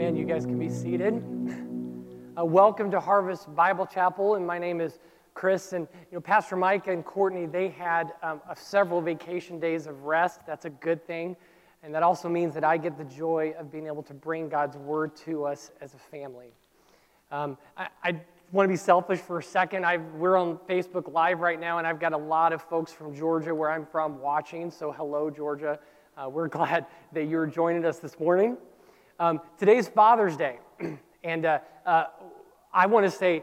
Amen. You guys can be seated. Uh, welcome to Harvest Bible Chapel, and my name is Chris. And you know, Pastor Mike and Courtney, they had um, several vacation days of rest. That's a good thing, and that also means that I get the joy of being able to bring God's word to us as a family. Um, I, I want to be selfish for a second. i we're on Facebook Live right now, and I've got a lot of folks from Georgia, where I'm from, watching. So hello, Georgia. Uh, we're glad that you're joining us this morning. Um, today's Father's Day, and uh, uh, I want to say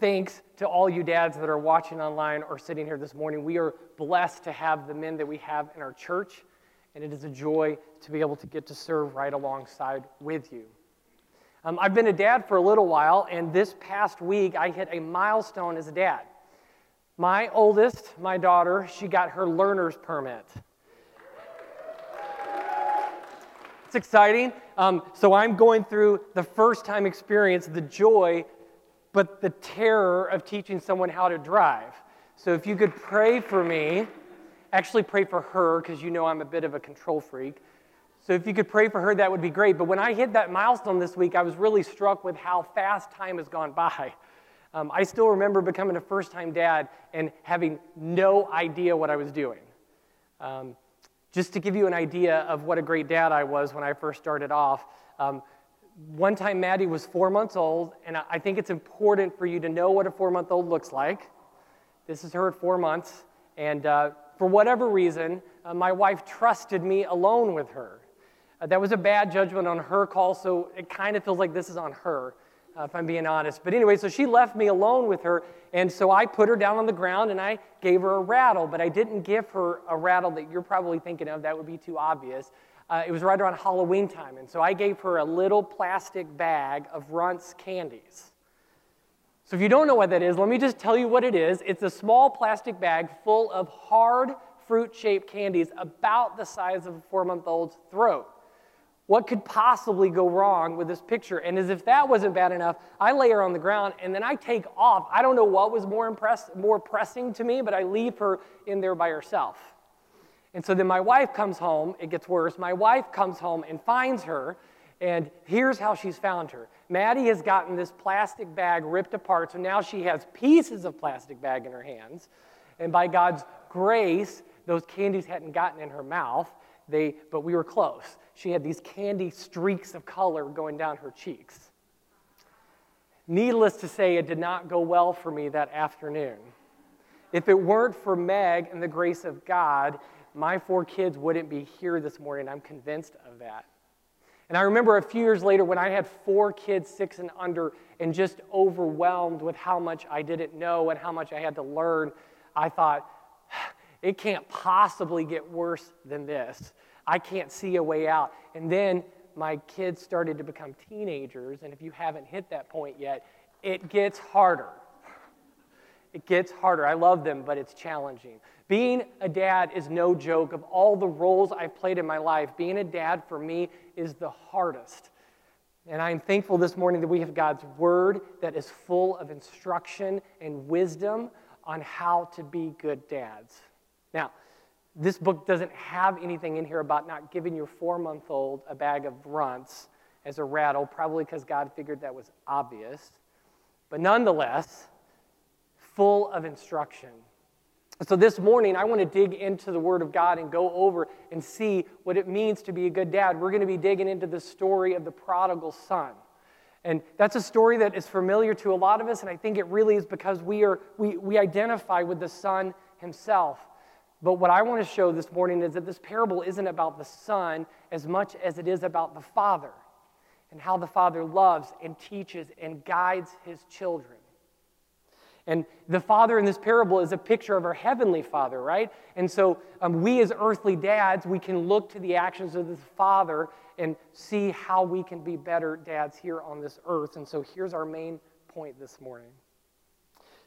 thanks to all you dads that are watching online or sitting here this morning. We are blessed to have the men that we have in our church, and it is a joy to be able to get to serve right alongside with you. Um, I've been a dad for a little while, and this past week I hit a milestone as a dad. My oldest, my daughter, she got her learner's permit. It's exciting. Um, so I'm going through the first time experience, the joy, but the terror of teaching someone how to drive. So if you could pray for me, actually pray for her, because you know I'm a bit of a control freak. So if you could pray for her, that would be great. But when I hit that milestone this week, I was really struck with how fast time has gone by. Um, I still remember becoming a first time dad and having no idea what I was doing. Um, just to give you an idea of what a great dad I was when I first started off, um, one time Maddie was four months old, and I think it's important for you to know what a four month old looks like. This is her at four months, and uh, for whatever reason, uh, my wife trusted me alone with her. Uh, that was a bad judgment on her call, so it kind of feels like this is on her uh, if I'm being honest. But anyway, so she left me alone with her, and so I put her down on the ground and I gave her a rattle, but I didn't give her a rattle that you're probably thinking of, that would be too obvious. Uh, it was right around Halloween time, and so I gave her a little plastic bag of Runts candies. So if you don't know what that is, let me just tell you what it is. It's a small plastic bag full of hard fruit shaped candies about the size of a four month old's throat. What could possibly go wrong with this picture? And as if that wasn't bad enough, I lay her on the ground and then I take off. I don't know what was more, impress- more pressing to me, but I leave her in there by herself. And so then my wife comes home. It gets worse. My wife comes home and finds her. And here's how she's found her. Maddie has gotten this plastic bag ripped apart, so now she has pieces of plastic bag in her hands. And by God's grace, those candies hadn't gotten in her mouth. They, but we were close. She had these candy streaks of color going down her cheeks. Needless to say, it did not go well for me that afternoon. If it weren't for Meg and the grace of God, my four kids wouldn't be here this morning. I'm convinced of that. And I remember a few years later when I had four kids, six and under, and just overwhelmed with how much I didn't know and how much I had to learn, I thought, it can't possibly get worse than this. I can't see a way out. And then my kids started to become teenagers, and if you haven't hit that point yet, it gets harder. It gets harder. I love them, but it's challenging. Being a dad is no joke. Of all the roles I've played in my life, being a dad for me is the hardest. And I'm thankful this morning that we have God's word that is full of instruction and wisdom on how to be good dads. Now, this book doesn't have anything in here about not giving your four month old a bag of runts as a rattle, probably because God figured that was obvious. But nonetheless, full of instruction. So this morning, I want to dig into the Word of God and go over and see what it means to be a good dad. We're going to be digging into the story of the prodigal son. And that's a story that is familiar to a lot of us, and I think it really is because we, are, we, we identify with the son himself. But what I want to show this morning is that this parable isn't about the son as much as it is about the father and how the father loves and teaches and guides his children. And the father in this parable is a picture of our heavenly father, right? And so um, we as earthly dads, we can look to the actions of the father and see how we can be better dads here on this earth. And so here's our main point this morning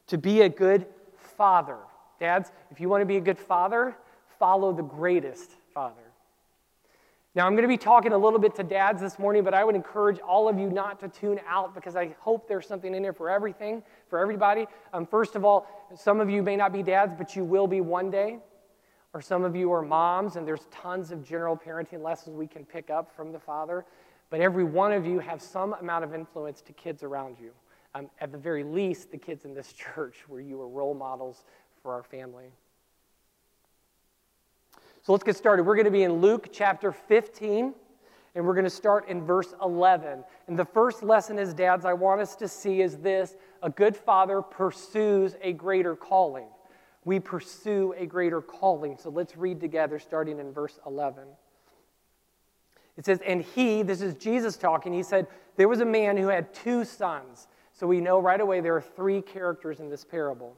to be a good father Dads, if you want to be a good father, follow the greatest father. Now, I'm going to be talking a little bit to dads this morning, but I would encourage all of you not to tune out because I hope there's something in there for everything, for everybody. Um, first of all, some of you may not be dads, but you will be one day. Or some of you are moms, and there's tons of general parenting lessons we can pick up from the father. but every one of you have some amount of influence to kids around you. Um, at the very least, the kids in this church, where you are role models for our family. So let's get started. We're going to be in Luke chapter 15, and we're going to start in verse 11. And the first lesson as dads I want us to see is this a good father pursues a greater calling. We pursue a greater calling. So let's read together, starting in verse 11. It says, And he, this is Jesus talking, he said, There was a man who had two sons. So we know right away there are three characters in this parable.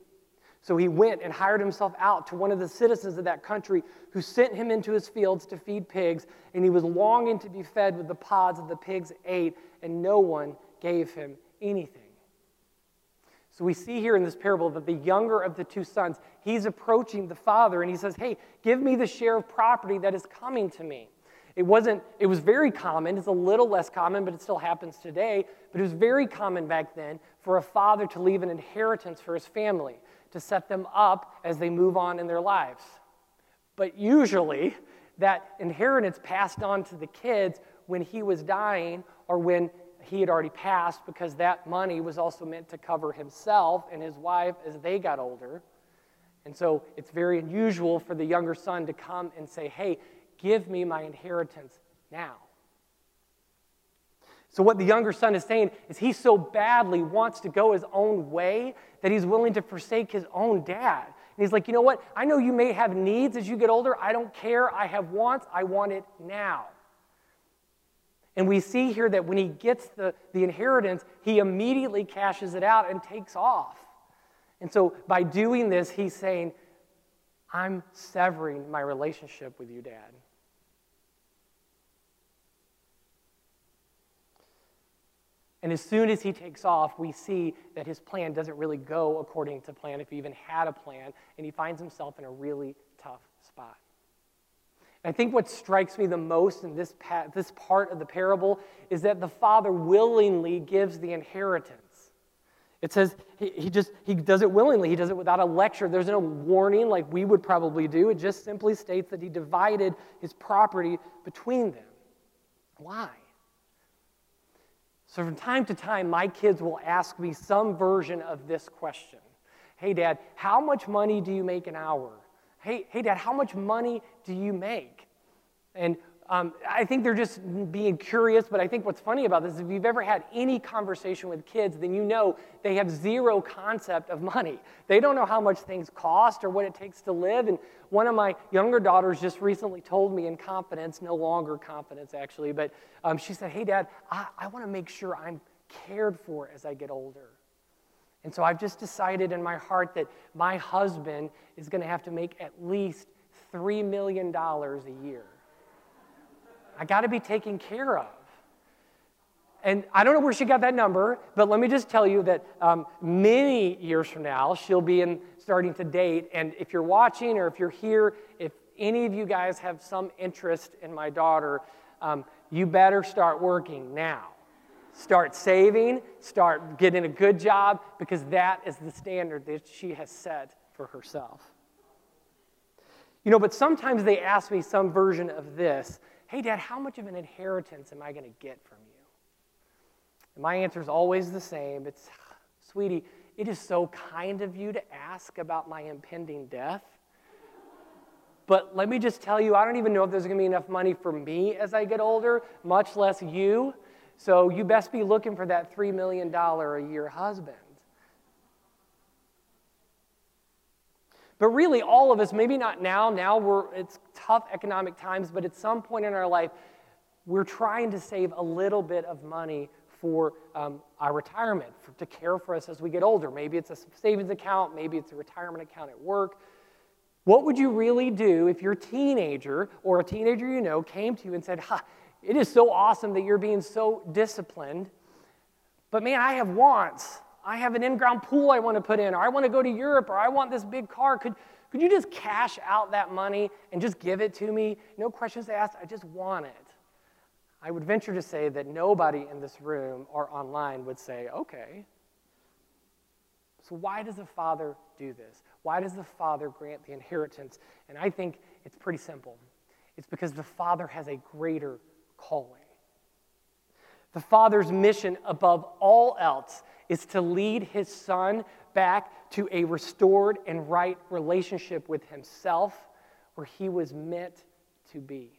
So he went and hired himself out to one of the citizens of that country who sent him into his fields to feed pigs, and he was longing to be fed with the pods that the pigs ate, and no one gave him anything. So we see here in this parable that the younger of the two sons, he's approaching the father and he says, Hey, give me the share of property that is coming to me. It wasn't, it was very common. It's a little less common, but it still happens today. But it was very common back then for a father to leave an inheritance for his family to set them up as they move on in their lives. But usually, that inheritance passed on to the kids when he was dying or when he had already passed because that money was also meant to cover himself and his wife as they got older. And so it's very unusual for the younger son to come and say, Hey, give me my inheritance now. So, what the younger son is saying is he so badly wants to go his own way that he's willing to forsake his own dad. And he's like, you know what? I know you may have needs as you get older. I don't care. I have wants. I want it now. And we see here that when he gets the, the inheritance, he immediately cashes it out and takes off. And so, by doing this, he's saying, I'm severing my relationship with you, Dad. And as soon as he takes off, we see that his plan doesn't really go according to plan, if he even had a plan, and he finds himself in a really tough spot. I think what strikes me the most in this, pa- this part of the parable is that the father willingly gives the inheritance. It says he, he just he does it willingly. He does it without a lecture. There's no warning like we would probably do. It just simply states that he divided his property between them. Why? So, from time to time, my kids will ask me some version of this question Hey, Dad, how much money do you make an hour? Hey, hey Dad, how much money do you make? And um, I think they're just being curious, but I think what's funny about this is if you've ever had any conversation with kids, then you know they have zero concept of money. They don't know how much things cost or what it takes to live. And one of my younger daughters just recently told me in confidence, no longer confidence actually, but um, she said, Hey, Dad, I, I want to make sure I'm cared for as I get older. And so I've just decided in my heart that my husband is going to have to make at least $3 million a year. I got to be taken care of. And I don't know where she got that number, but let me just tell you that um, many years from now, she'll be in starting to date. And if you're watching or if you're here, if any of you guys have some interest in my daughter, um, you better start working now. Start saving, start getting a good job, because that is the standard that she has set for herself. You know, but sometimes they ask me some version of this Hey, Dad, how much of an inheritance am I going to get from you? And my answer is always the same it's, Sweetie, it is so kind of you to ask about my impending death. But let me just tell you, I don't even know if there's going to be enough money for me as I get older, much less you. So you best be looking for that $3 million a year husband. But really, all of us, maybe not now, now we're, it's tough economic times, but at some point in our life, we're trying to save a little bit of money for um, our retirement, for, to care for us as we get older. Maybe it's a savings account, maybe it's a retirement account at work. What would you really do if your teenager or a teenager you know came to you and said, ha, it is so awesome that you're being so disciplined, but man, I have wants. I have an in ground pool I want to put in, or I want to go to Europe, or I want this big car. Could, could you just cash out that money and just give it to me? No questions asked. I just want it. I would venture to say that nobody in this room or online would say, okay. So, why does the Father do this? Why does the Father grant the inheritance? And I think it's pretty simple it's because the Father has a greater calling. The Father's mission above all else is to lead his Son back to a restored and right relationship with himself where he was meant to be.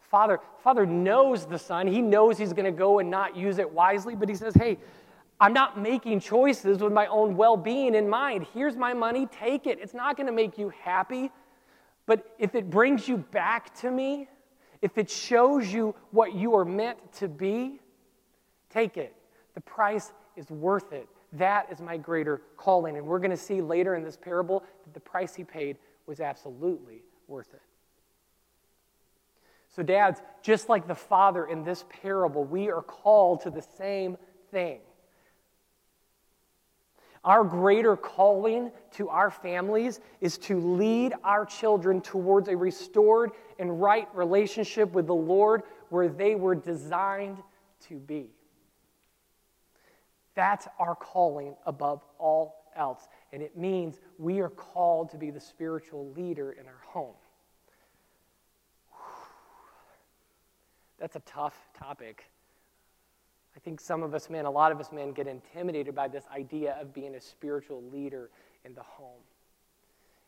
Father, Father knows the Son. He knows he's going to go and not use it wisely, but he says, Hey, I'm not making choices with my own well being in mind. Here's my money, take it. It's not going to make you happy, but if it brings you back to me, if it shows you what you are meant to be, take it. The price is worth it. That is my greater calling. And we're going to see later in this parable that the price he paid was absolutely worth it. So, dads, just like the father in this parable, we are called to the same thing. Our greater calling to our families is to lead our children towards a restored and right relationship with the Lord where they were designed to be. That's our calling above all else. And it means we are called to be the spiritual leader in our home. That's a tough topic. I think some of us men, a lot of us men, get intimidated by this idea of being a spiritual leader in the home.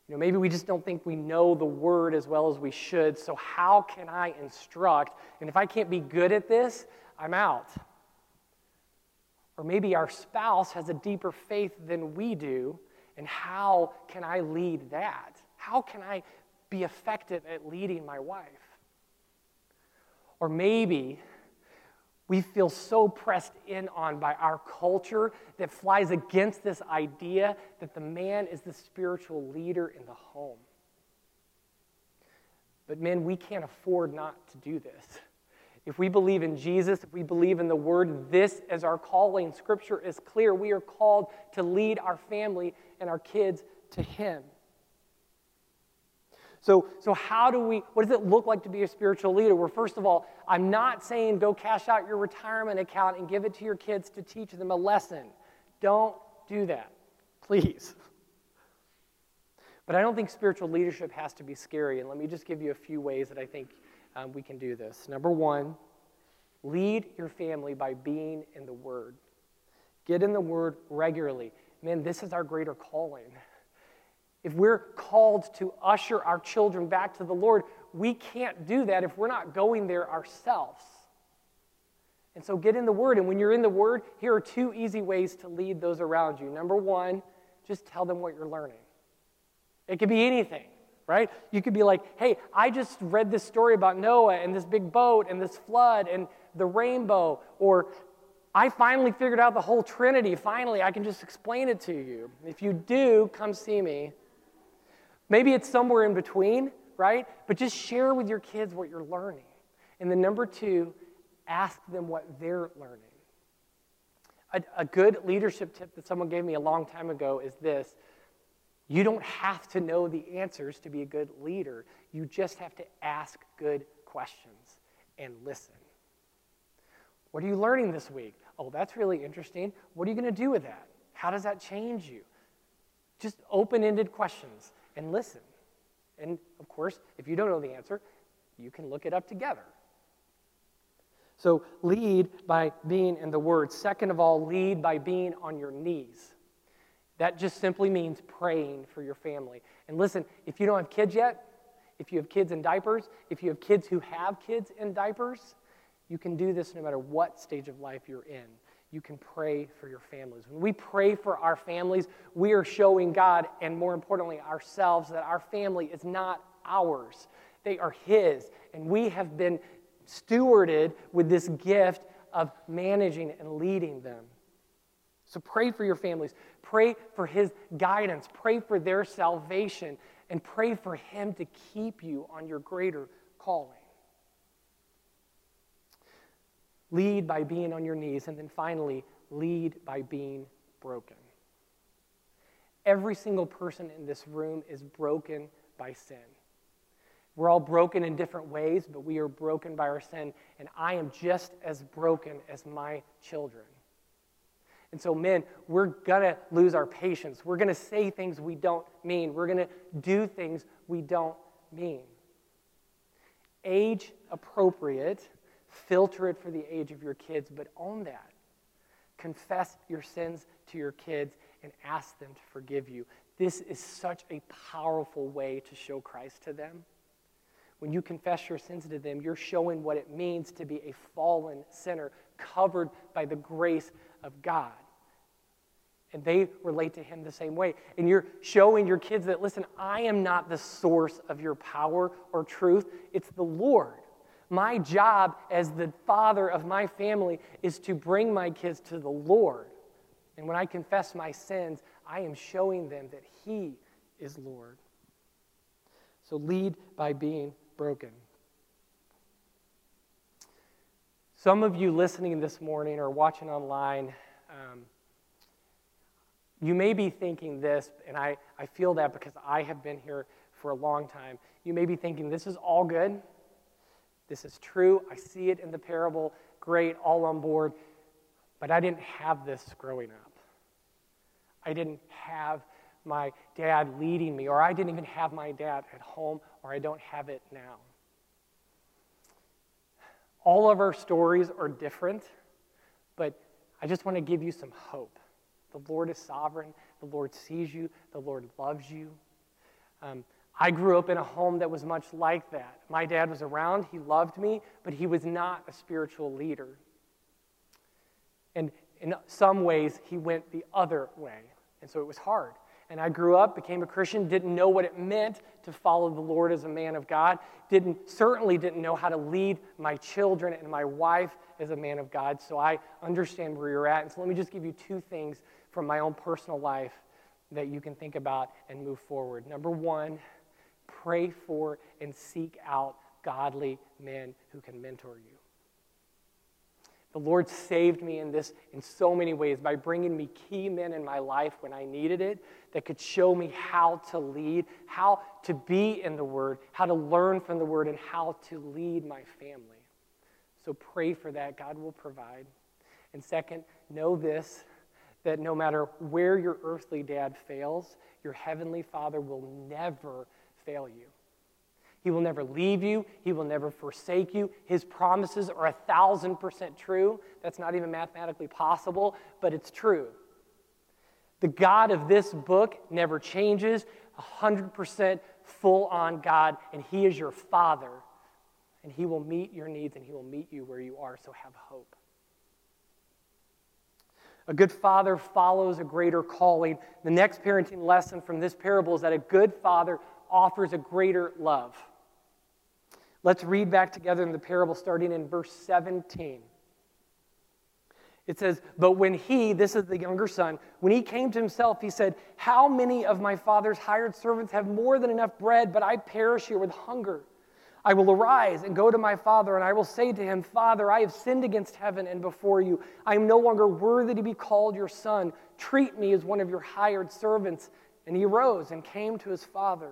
You know, maybe we just don't think we know the word as well as we should, so how can I instruct? And if I can't be good at this, I'm out. Or maybe our spouse has a deeper faith than we do, and how can I lead that? How can I be effective at leading my wife? Or maybe we feel so pressed in on by our culture that flies against this idea that the man is the spiritual leader in the home. But, men, we can't afford not to do this. If we believe in Jesus, if we believe in the Word, this is our calling. Scripture is clear. We are called to lead our family and our kids to Him. So, so how do we, what does it look like to be a spiritual leader? Well, first of all, I'm not saying go cash out your retirement account and give it to your kids to teach them a lesson. Don't do that, please. But I don't think spiritual leadership has to be scary. And let me just give you a few ways that I think um, we can do this. Number one, lead your family by being in the Word. Get in the Word regularly. Man, this is our greater calling. If we're called to usher our children back to the Lord, we can't do that if we're not going there ourselves. And so get in the Word. And when you're in the Word, here are two easy ways to lead those around you. Number one, just tell them what you're learning. It could be anything, right? You could be like, hey, I just read this story about Noah and this big boat and this flood and the rainbow. Or I finally figured out the whole Trinity. Finally, I can just explain it to you. If you do, come see me. Maybe it's somewhere in between, right? But just share with your kids what you're learning. And then number two, ask them what they're learning. A, a, good leadership tip that someone gave me a long time ago is this you don't have to know the answers to be a good leader, you just have to ask good questions and listen. What are you learning this week? Oh, that's really interesting. What are you going to do with that? How does that change you? Just open ended questions and listen. And of course, if you don't know the answer, you can look it up together. So, lead by being in the Word. Second of all, lead by being on your knees. That just simply means praying for your family. And listen, if you don't have kids yet, if you have kids in diapers, if you have kids who have kids in diapers, you can do this no matter what stage of life you're in you can pray for your families. When we pray for our families, we are showing God, and more importantly, ourselves, that our family is not ours. They are His. And we have been stewarded with this gift of managing and leading them. So pray for your families. Pray for His guidance. Pray for their salvation. And pray for Him to keep you on your greater calling. Lead by being on your knees. And then finally, lead by being broken. Every single person in this room is broken by sin. We're all broken in different ways, but we are broken by our sin, and I am just as broken as my children. And so, men, we're going to lose our patience. We're going to say things we don't mean. We're going to do things we don't mean. Age appropriate, filter it for the age of your kids, but own that. Confess your sins to your kids and ask them to forgive you. This is such a powerful way to show Christ to them. When you confess your sins to them, you're showing what it means to be a fallen sinner covered by the grace of God. And they relate to him the same way. And you're showing your kids that, listen, I am not the source of your power or truth, it's the Lord. My job as the father of my family is to bring my kids to the Lord. And when I confess my sins, I am showing them that He is Lord. So lead by being broken. Some of you listening this morning or watching online, um, you may be thinking this, and I, I feel that because I have been here for a long time. You may be thinking, this is all good. This is true. I see it in the parable. Great, all on board. But I didn't have this growing up. I didn't have my dad leading me, or I didn't even have my dad at home, or I don't have it now. All of our stories are different, but I just want to give you some hope. The Lord is sovereign, the Lord sees you, the Lord loves you. Um, I grew up in a home that was much like that. My dad was around, he loved me, but he was not a spiritual leader. And in some ways, he went the other way. And so it was hard. And I grew up, became a Christian, didn't know what it meant to follow the Lord as a man of God, didn't, certainly didn't know how to lead my children and my wife as a man of God. So I understand where you're at. And so let me just give you two things from my own personal life that you can think about and move forward. Number one, pray for and seek out godly men who can mentor you. The Lord saved me in this in so many ways by bringing me key men in my life when I needed it that could show me how to lead, how to be in the Word, how to learn from the Word, and how to lead my family. So pray for that. God will provide. And second, know this that no matter where your earthly dad fails, your heavenly Father will never fail you. He will never leave you. He will never forsake you. His promises are a thousand percent true. That's not even mathematically possible, but it's true. The God of this book never changes, 100% full on God, and He is your Father. And He will meet your needs and He will meet you where you are, so have hope. A good father follows a greater calling. The next parenting lesson from this parable is that a good father offers a greater love. Let's read back together in the parable starting in verse 17. It says, But when he, this is the younger son, when he came to himself, he said, How many of my father's hired servants have more than enough bread, but I perish here with hunger? I will arise and go to my father, and I will say to him, Father, I have sinned against heaven and before you. I am no longer worthy to be called your son. Treat me as one of your hired servants. And he arose and came to his father.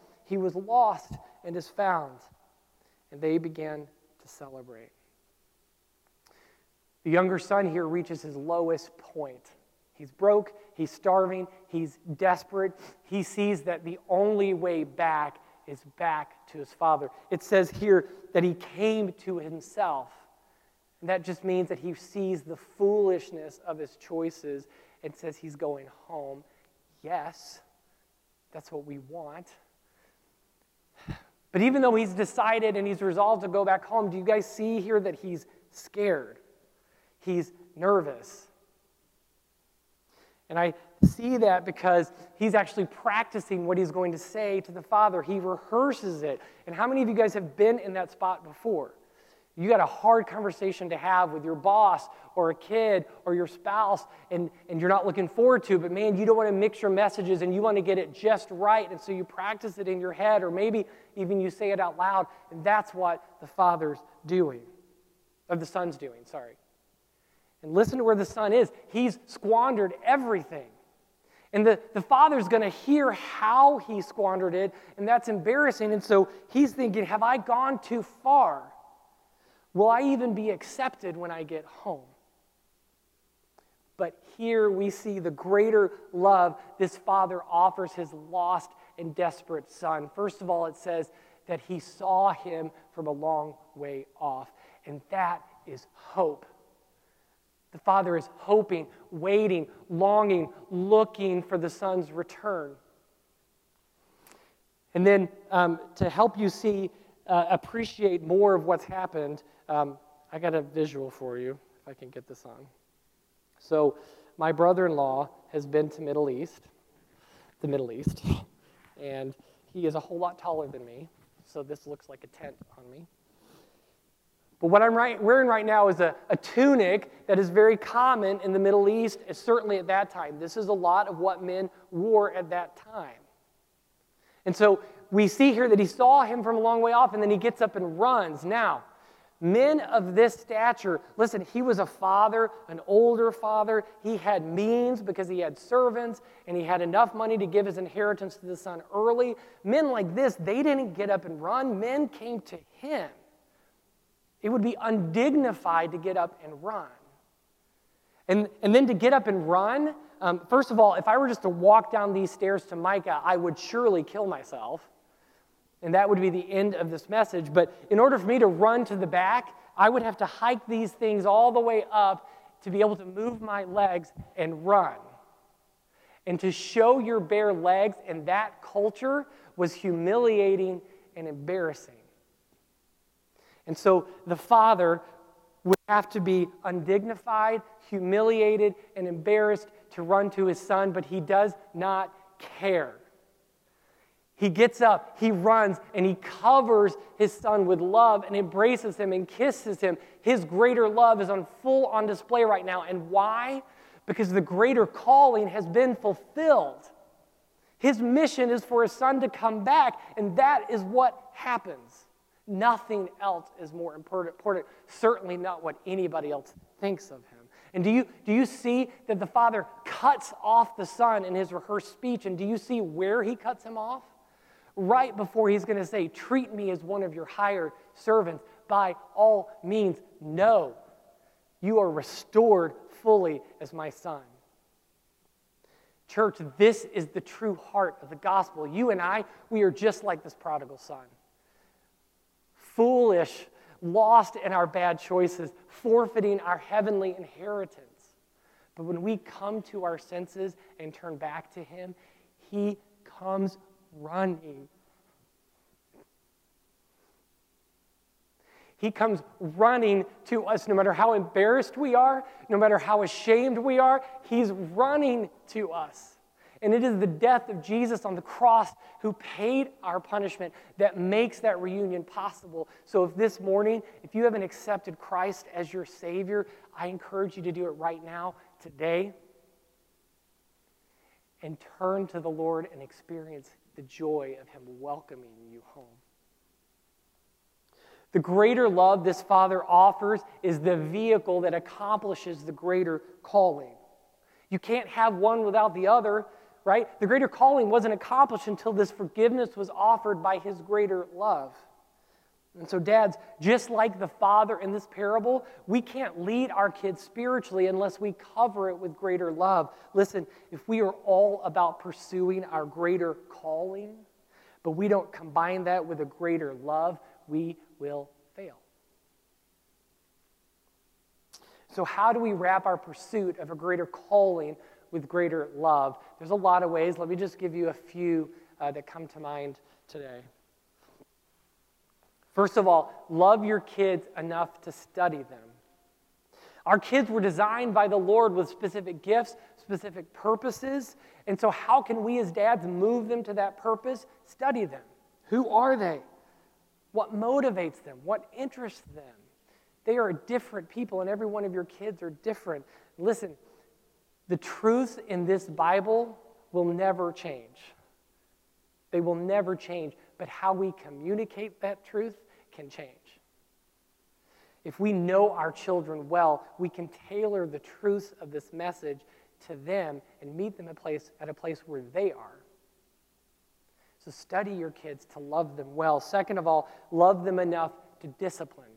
he was lost and is found. And they began to celebrate. The younger son here reaches his lowest point. He's broke, he's starving, he's desperate. He sees that the only way back is back to his father. It says here that he came to himself. And that just means that he sees the foolishness of his choices and says he's going home. Yes, that's what we want. But even though he's decided and he's resolved to go back home, do you guys see here that he's scared? He's nervous. And I see that because he's actually practicing what he's going to say to the Father. He rehearses it. And how many of you guys have been in that spot before? You got a hard conversation to have with your boss or a kid or your spouse, and, and you're not looking forward to, but man, you don't want to mix your messages and you want to get it just right. And so you practice it in your head, or maybe even you say it out loud. And that's what the Father's doing, or the Son's doing, sorry. And listen to where the Son is. He's squandered everything. And the, the father's going to hear how he squandered it, and that's embarrassing. And so he's thinking, Have I gone too far? Will I even be accepted when I get home? Here we see the greater love this father offers his lost and desperate son. First of all, it says that he saw him from a long way off, and that is hope. The father is hoping, waiting, longing, looking for the son's return. And then um, to help you see, uh, appreciate more of what's happened, um, I got a visual for you, if I can get this on. So, my brother in law has been to Middle East, the Middle East, and he is a whole lot taller than me, so this looks like a tent on me. But what I'm right, wearing right now is a, a tunic that is very common in the Middle East, certainly at that time. This is a lot of what men wore at that time. And so we see here that he saw him from a long way off, and then he gets up and runs. Now, Men of this stature, listen, he was a father, an older father. He had means because he had servants and he had enough money to give his inheritance to the son early. Men like this, they didn't get up and run, men came to him. It would be undignified to get up and run. And, and then to get up and run, um, first of all, if I were just to walk down these stairs to Micah, I would surely kill myself. And that would be the end of this message. But in order for me to run to the back, I would have to hike these things all the way up to be able to move my legs and run. And to show your bare legs in that culture was humiliating and embarrassing. And so the father would have to be undignified, humiliated, and embarrassed to run to his son, but he does not care. He gets up, he runs, and he covers his son with love and embraces him and kisses him. His greater love is on full on display right now. And why? Because the greater calling has been fulfilled. His mission is for his son to come back, and that is what happens. Nothing else is more important, certainly not what anybody else thinks of him. And do you, do you see that the father cuts off the son in his rehearsed speech? And do you see where he cuts him off? Right before he's going to say, Treat me as one of your hired servants. By all means, no. You are restored fully as my son. Church, this is the true heart of the gospel. You and I, we are just like this prodigal son. Foolish, lost in our bad choices, forfeiting our heavenly inheritance. But when we come to our senses and turn back to him, he comes running. He comes running to us no matter how embarrassed we are, no matter how ashamed we are. He's running to us. And it is the death of Jesus on the cross who paid our punishment that makes that reunion possible. So, if this morning, if you haven't accepted Christ as your Savior, I encourage you to do it right now, today, and turn to the Lord and experience the joy of Him welcoming you home. The greater love this Father offers is the vehicle that accomplishes the greater calling. You can't have one without the other, right? The greater calling wasn't accomplished until this forgiveness was offered by His greater love. And so, dads, just like the father in this parable, we can't lead our kids spiritually unless we cover it with greater love. Listen, if we are all about pursuing our greater calling, but we don't combine that with a greater love, we will fail. So, how do we wrap our pursuit of a greater calling with greater love? There's a lot of ways. Let me just give you a few uh, that come to mind today. First of all, love your kids enough to study them. Our kids were designed by the Lord with specific gifts, specific purposes. And so, how can we as dads move them to that purpose? Study them. Who are they? What motivates them? What interests them? They are different people, and every one of your kids are different. Listen, the truths in this Bible will never change. They will never change, but how we communicate that truth can change. If we know our children well, we can tailor the truth of this message to them and meet them at, place, at a place where they are. So study your kids to love them well. Second of all, love them enough to discipline.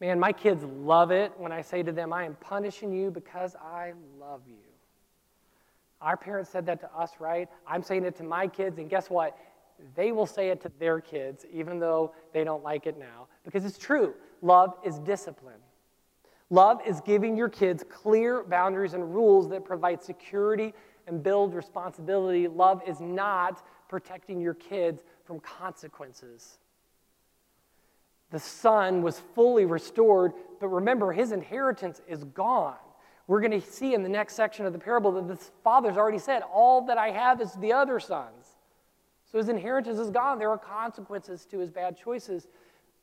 Man, my kids love it when I say to them, I am punishing you because I love you. Our parents said that to us, right? I'm saying it to my kids, and guess what? They will say it to their kids, even though they don't like it now, because it's true. Love is discipline. Love is giving your kids clear boundaries and rules that provide security and build responsibility. Love is not protecting your kids from consequences. The son was fully restored, but remember, his inheritance is gone. We're going to see in the next section of the parable that the father's already said, All that I have is the other sons. So his inheritance is gone. There are consequences to his bad choices,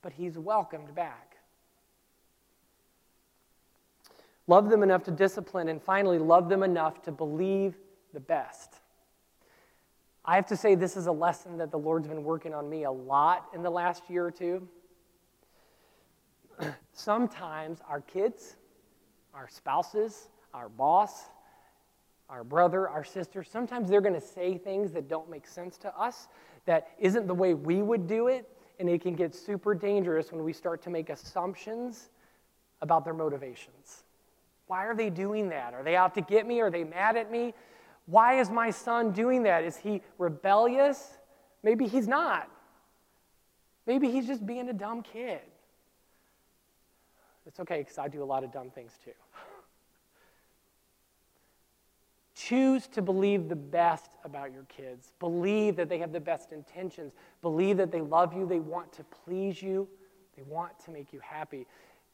but he's welcomed back. Love them enough to discipline, and finally, love them enough to believe the best. I have to say, this is a lesson that the Lord's been working on me a lot in the last year or two. Sometimes our kids, our spouses, our boss, our brother, our sister, sometimes they're going to say things that don't make sense to us, that isn't the way we would do it, and it can get super dangerous when we start to make assumptions about their motivations. Why are they doing that? Are they out to get me? Are they mad at me? Why is my son doing that? Is he rebellious? Maybe he's not. Maybe he's just being a dumb kid. It's okay because I do a lot of dumb things too. Choose to believe the best about your kids. Believe that they have the best intentions. Believe that they love you. They want to please you. They want to make you happy.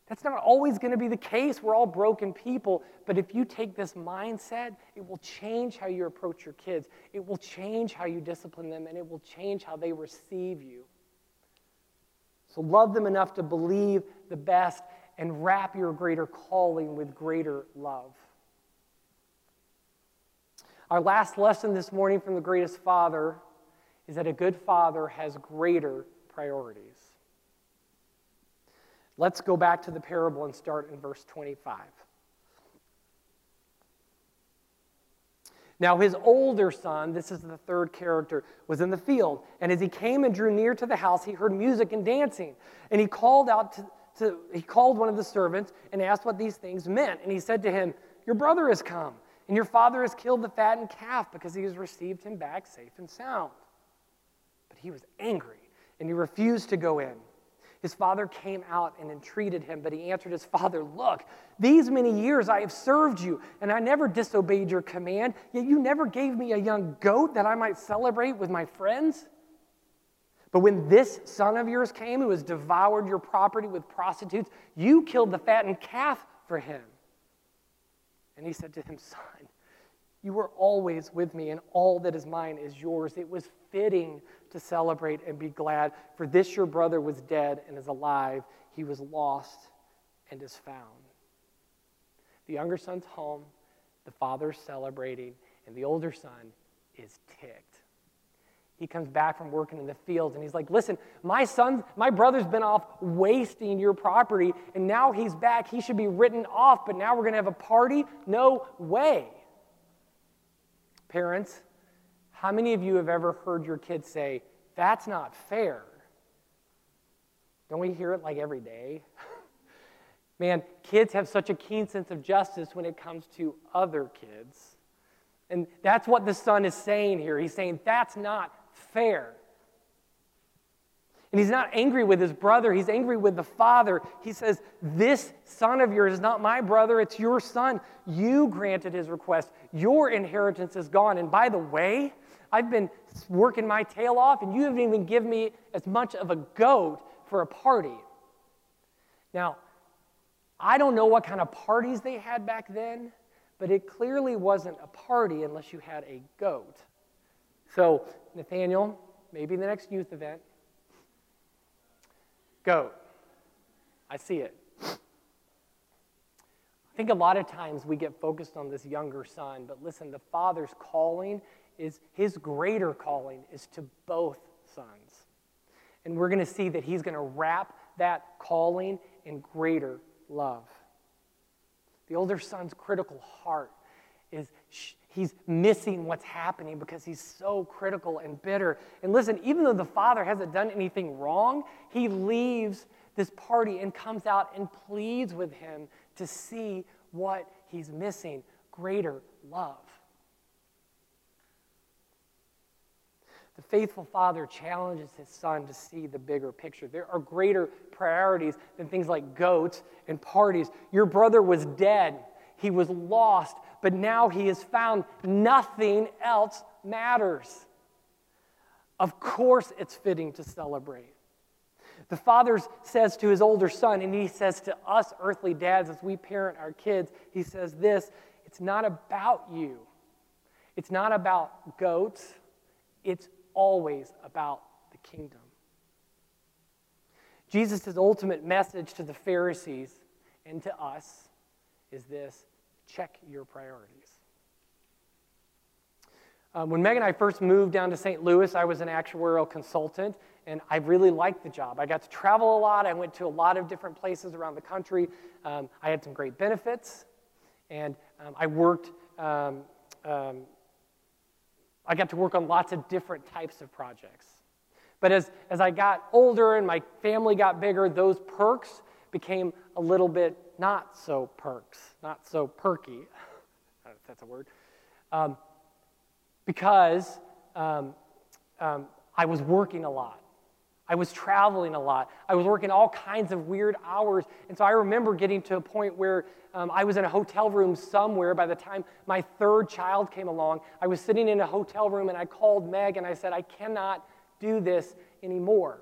That's not always going to be the case. We're all broken people. But if you take this mindset, it will change how you approach your kids. It will change how you discipline them, and it will change how they receive you. So love them enough to believe the best and wrap your greater calling with greater love. Our last lesson this morning from the greatest father is that a good father has greater priorities. Let's go back to the parable and start in verse 25. Now, his older son, this is the third character, was in the field. And as he came and drew near to the house, he heard music and dancing. And he called out to, to, he called one of the servants and asked what these things meant. And he said to him, Your brother has come, and your father has killed the fattened calf because he has received him back safe and sound. But he was angry, and he refused to go in. His father came out and entreated him, but he answered his father, Look, these many years I have served you, and I never disobeyed your command, yet you never gave me a young goat that I might celebrate with my friends. But when this son of yours came who has devoured your property with prostitutes, you killed the fattened calf for him. And he said to him, Son, you were always with me, and all that is mine is yours. It was fitting to celebrate and be glad, for this your brother was dead and is alive. He was lost and is found. The younger son's home, the father's celebrating, and the older son is ticked he comes back from working in the fields and he's like, Listen, my son, my brother's been off wasting your property, and now he's back. He should be written off, but now we're going to have a party? No way. Parents, how many of you have ever heard your kids say, That's not fair? Don't we hear it like every day? Man, kids have such a keen sense of justice when it comes to other kids. And that's what the son is saying here. He's saying, That's not fair. And he's not angry with his brother, he's angry with the father. He says, This son of yours is not my brother, it's your son. You granted his request. Your inheritance is gone. And by the way, I've been working my tail off, and you haven't even given me as much of a goat for a party. Now, I don't know what kind of parties they had back then, but it clearly wasn't a party unless you had a goat. So, Nathaniel, maybe the next youth event, Go. I see it. I think a lot of times we get focused on this younger son, but listen, the father's calling is his greater calling is to both sons. And we're going to see that he's going to wrap that calling in greater love. The older son's critical heart is he's missing what's happening because he's so critical and bitter. And listen, even though the father hasn't done anything wrong, he leaves this party and comes out and pleads with him to see what he's missing greater love. The faithful father challenges his son to see the bigger picture. There are greater priorities than things like goats and parties. Your brother was dead, he was lost, but now he is found. Nothing else matters. Of course, it's fitting to celebrate. The father says to his older son, and he says to us earthly dads as we parent our kids, he says this it's not about you. It's not about goats. It's always about the kingdom. Jesus' ultimate message to the Pharisees and to us is this check your priorities. Um, when Meg and I first moved down to St. Louis, I was an actuarial consultant, and I really liked the job. I got to travel a lot. I went to a lot of different places around the country. Um, I had some great benefits, and um, I worked. Um, um, I got to work on lots of different types of projects. But as, as I got older and my family got bigger, those perks became a little bit not so perks, not so perky, if that's a word, um, because um, um, I was working a lot. I was traveling a lot. I was working all kinds of weird hours. And so I remember getting to a point where um, I was in a hotel room somewhere by the time my third child came along. I was sitting in a hotel room and I called Meg and I said, I cannot do this anymore.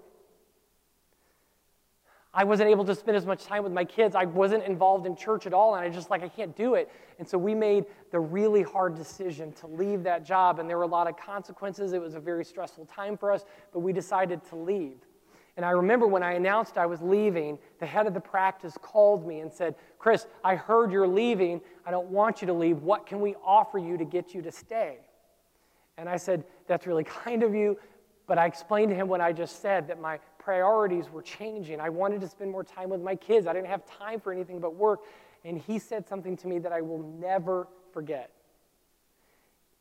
I wasn't able to spend as much time with my kids. I wasn't involved in church at all, and I just like, I can't do it. And so we made the really hard decision to leave that job, and there were a lot of consequences. It was a very stressful time for us, but we decided to leave. And I remember when I announced I was leaving, the head of the practice called me and said, Chris, I heard you're leaving. I don't want you to leave. What can we offer you to get you to stay? And I said, That's really kind of you. But I explained to him what I just said that my priorities were changing. I wanted to spend more time with my kids. I didn't have time for anything but work. And he said something to me that I will never forget.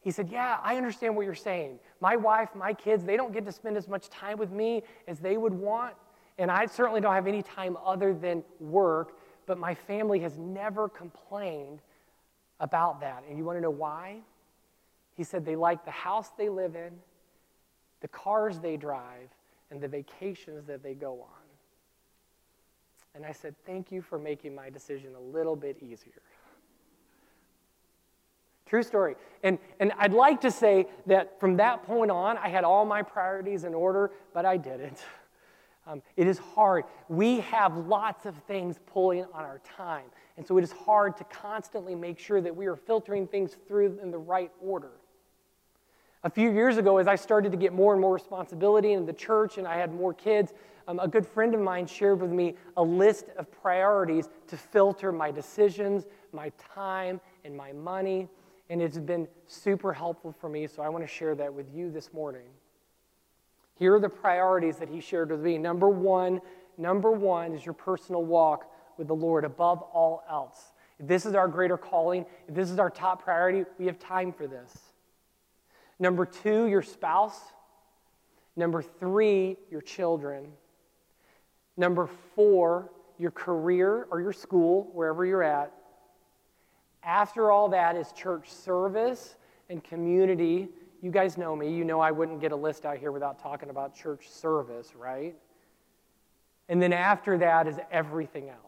He said, Yeah, I understand what you're saying. My wife, my kids, they don't get to spend as much time with me as they would want. And I certainly don't have any time other than work. But my family has never complained about that. And you want to know why? He said they like the house they live in, the cars they drive, and the vacations that they go on. And I said, Thank you for making my decision a little bit easier. True story. And, and I'd like to say that from that point on, I had all my priorities in order, but I didn't. Um, it is hard. We have lots of things pulling on our time. And so it is hard to constantly make sure that we are filtering things through in the right order. A few years ago, as I started to get more and more responsibility in the church and I had more kids, um, a good friend of mine shared with me a list of priorities to filter my decisions, my time, and my money. And it's been super helpful for me, so I want to share that with you this morning. Here are the priorities that he shared with me. Number one, number one is your personal walk with the Lord above all else. If this is our greater calling, if this is our top priority, we have time for this. Number two, your spouse. Number three, your children. Number four, your career or your school, wherever you're at. After all that is church service and community. You guys know me. You know I wouldn't get a list out here without talking about church service, right? And then after that is everything else.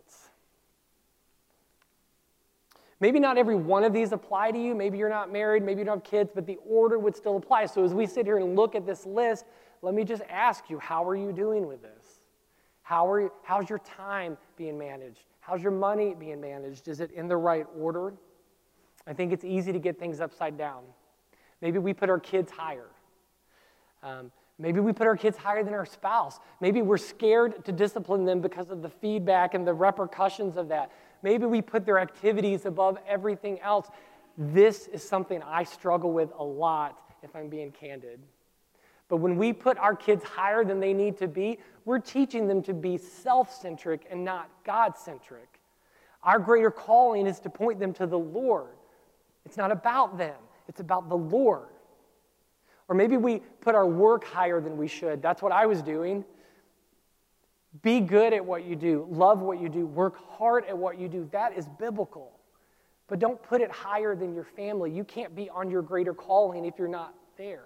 Maybe not every one of these apply to you. Maybe you're not married, maybe you don't have kids, but the order would still apply. So as we sit here and look at this list, let me just ask you, how are you doing with this? How are you, how's your time being managed? How's your money being managed? Is it in the right order? I think it's easy to get things upside down. Maybe we put our kids higher. Um, maybe we put our kids higher than our spouse. Maybe we're scared to discipline them because of the feedback and the repercussions of that. Maybe we put their activities above everything else. This is something I struggle with a lot, if I'm being candid. But when we put our kids higher than they need to be, we're teaching them to be self centric and not God centric. Our greater calling is to point them to the Lord. It's not about them, it's about the Lord. Or maybe we put our work higher than we should. That's what I was doing. Be good at what you do, love what you do, work hard at what you do. That is biblical. But don't put it higher than your family. You can't be on your greater calling if you're not there.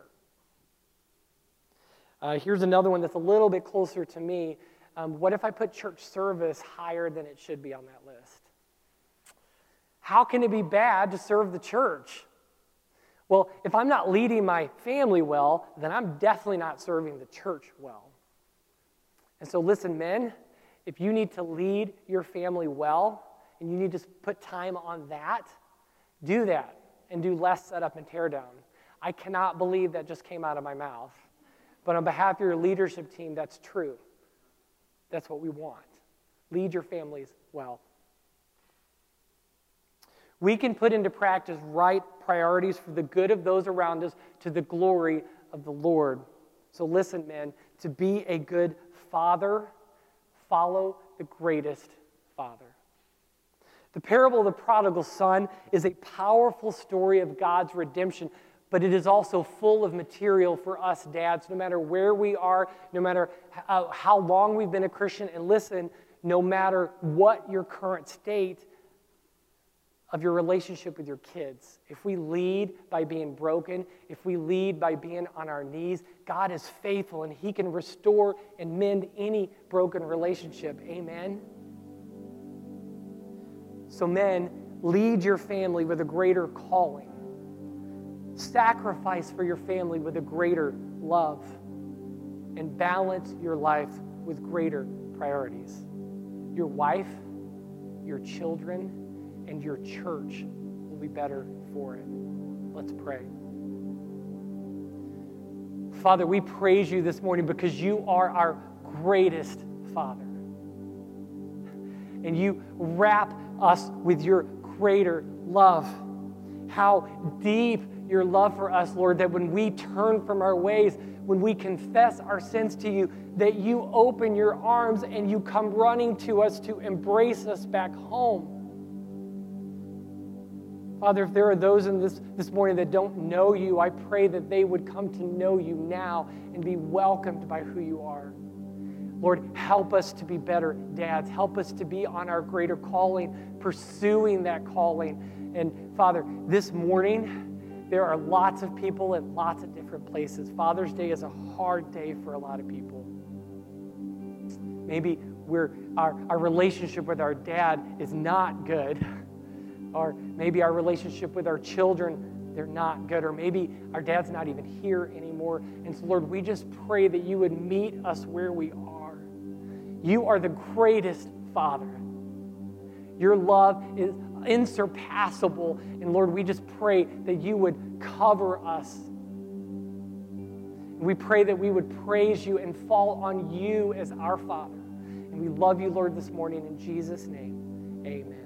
Uh, here's another one that's a little bit closer to me. Um, what if I put church service higher than it should be on that list? How can it be bad to serve the church? Well, if I'm not leading my family well, then I'm definitely not serving the church well. And so, listen, men, if you need to lead your family well and you need to put time on that, do that and do less setup and tear down. I cannot believe that just came out of my mouth. But on behalf of your leadership team, that's true. That's what we want. Lead your families well. We can put into practice right priorities for the good of those around us to the glory of the Lord. So, listen, men, to be a good father, follow the greatest father. The parable of the prodigal son is a powerful story of God's redemption but it is also full of material for us dads, no matter where we are, no matter how, uh, how long we've been a Christian. And listen, no matter what your current state of your relationship with your kids, if we lead by being broken, if we lead by being on our knees, God is faithful and He can restore and mend any broken relationship. Amen. So, men, lead your family with a greater calling Sacrifice for your family with a greater love and balance your life with greater priorities. Your wife, your children, and your church will be better for it. Let's pray. Father, we praise you this morning because you are our greatest Father. And you wrap us with your greater love. How deep your love for us, Lord, that when we turn from our ways, when we confess our sins to you, that you open your arms and you come running to us to embrace us back home. Father, if there are those in this, this morning that don't know you, I pray that they would come to know you now and be welcomed by who you are. Lord, help us to be better dads. Help us to be on our greater calling, pursuing that calling. And Father, this morning, there are lots of people in lots of different places. Father's Day is a hard day for a lot of people. Maybe we're, our, our relationship with our dad is not good. Or maybe our relationship with our children, they're not good. Or maybe our dad's not even here anymore. And so, Lord, we just pray that you would meet us where we are. You are the greatest Father. Your love is insurpassable. And Lord, we just pray that you would cover us. We pray that we would praise you and fall on you as our Father. And we love you, Lord, this morning. In Jesus' name, amen.